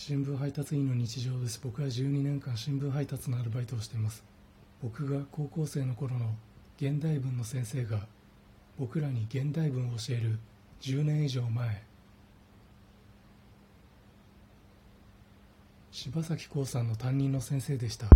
新聞配達員の日常です。僕は12年間新聞配達のアルバイトをしています。僕が高校生の頃の現代文の先生が僕らに現代文を教える10年以上前。柴咲コウさんの担任の先生でした。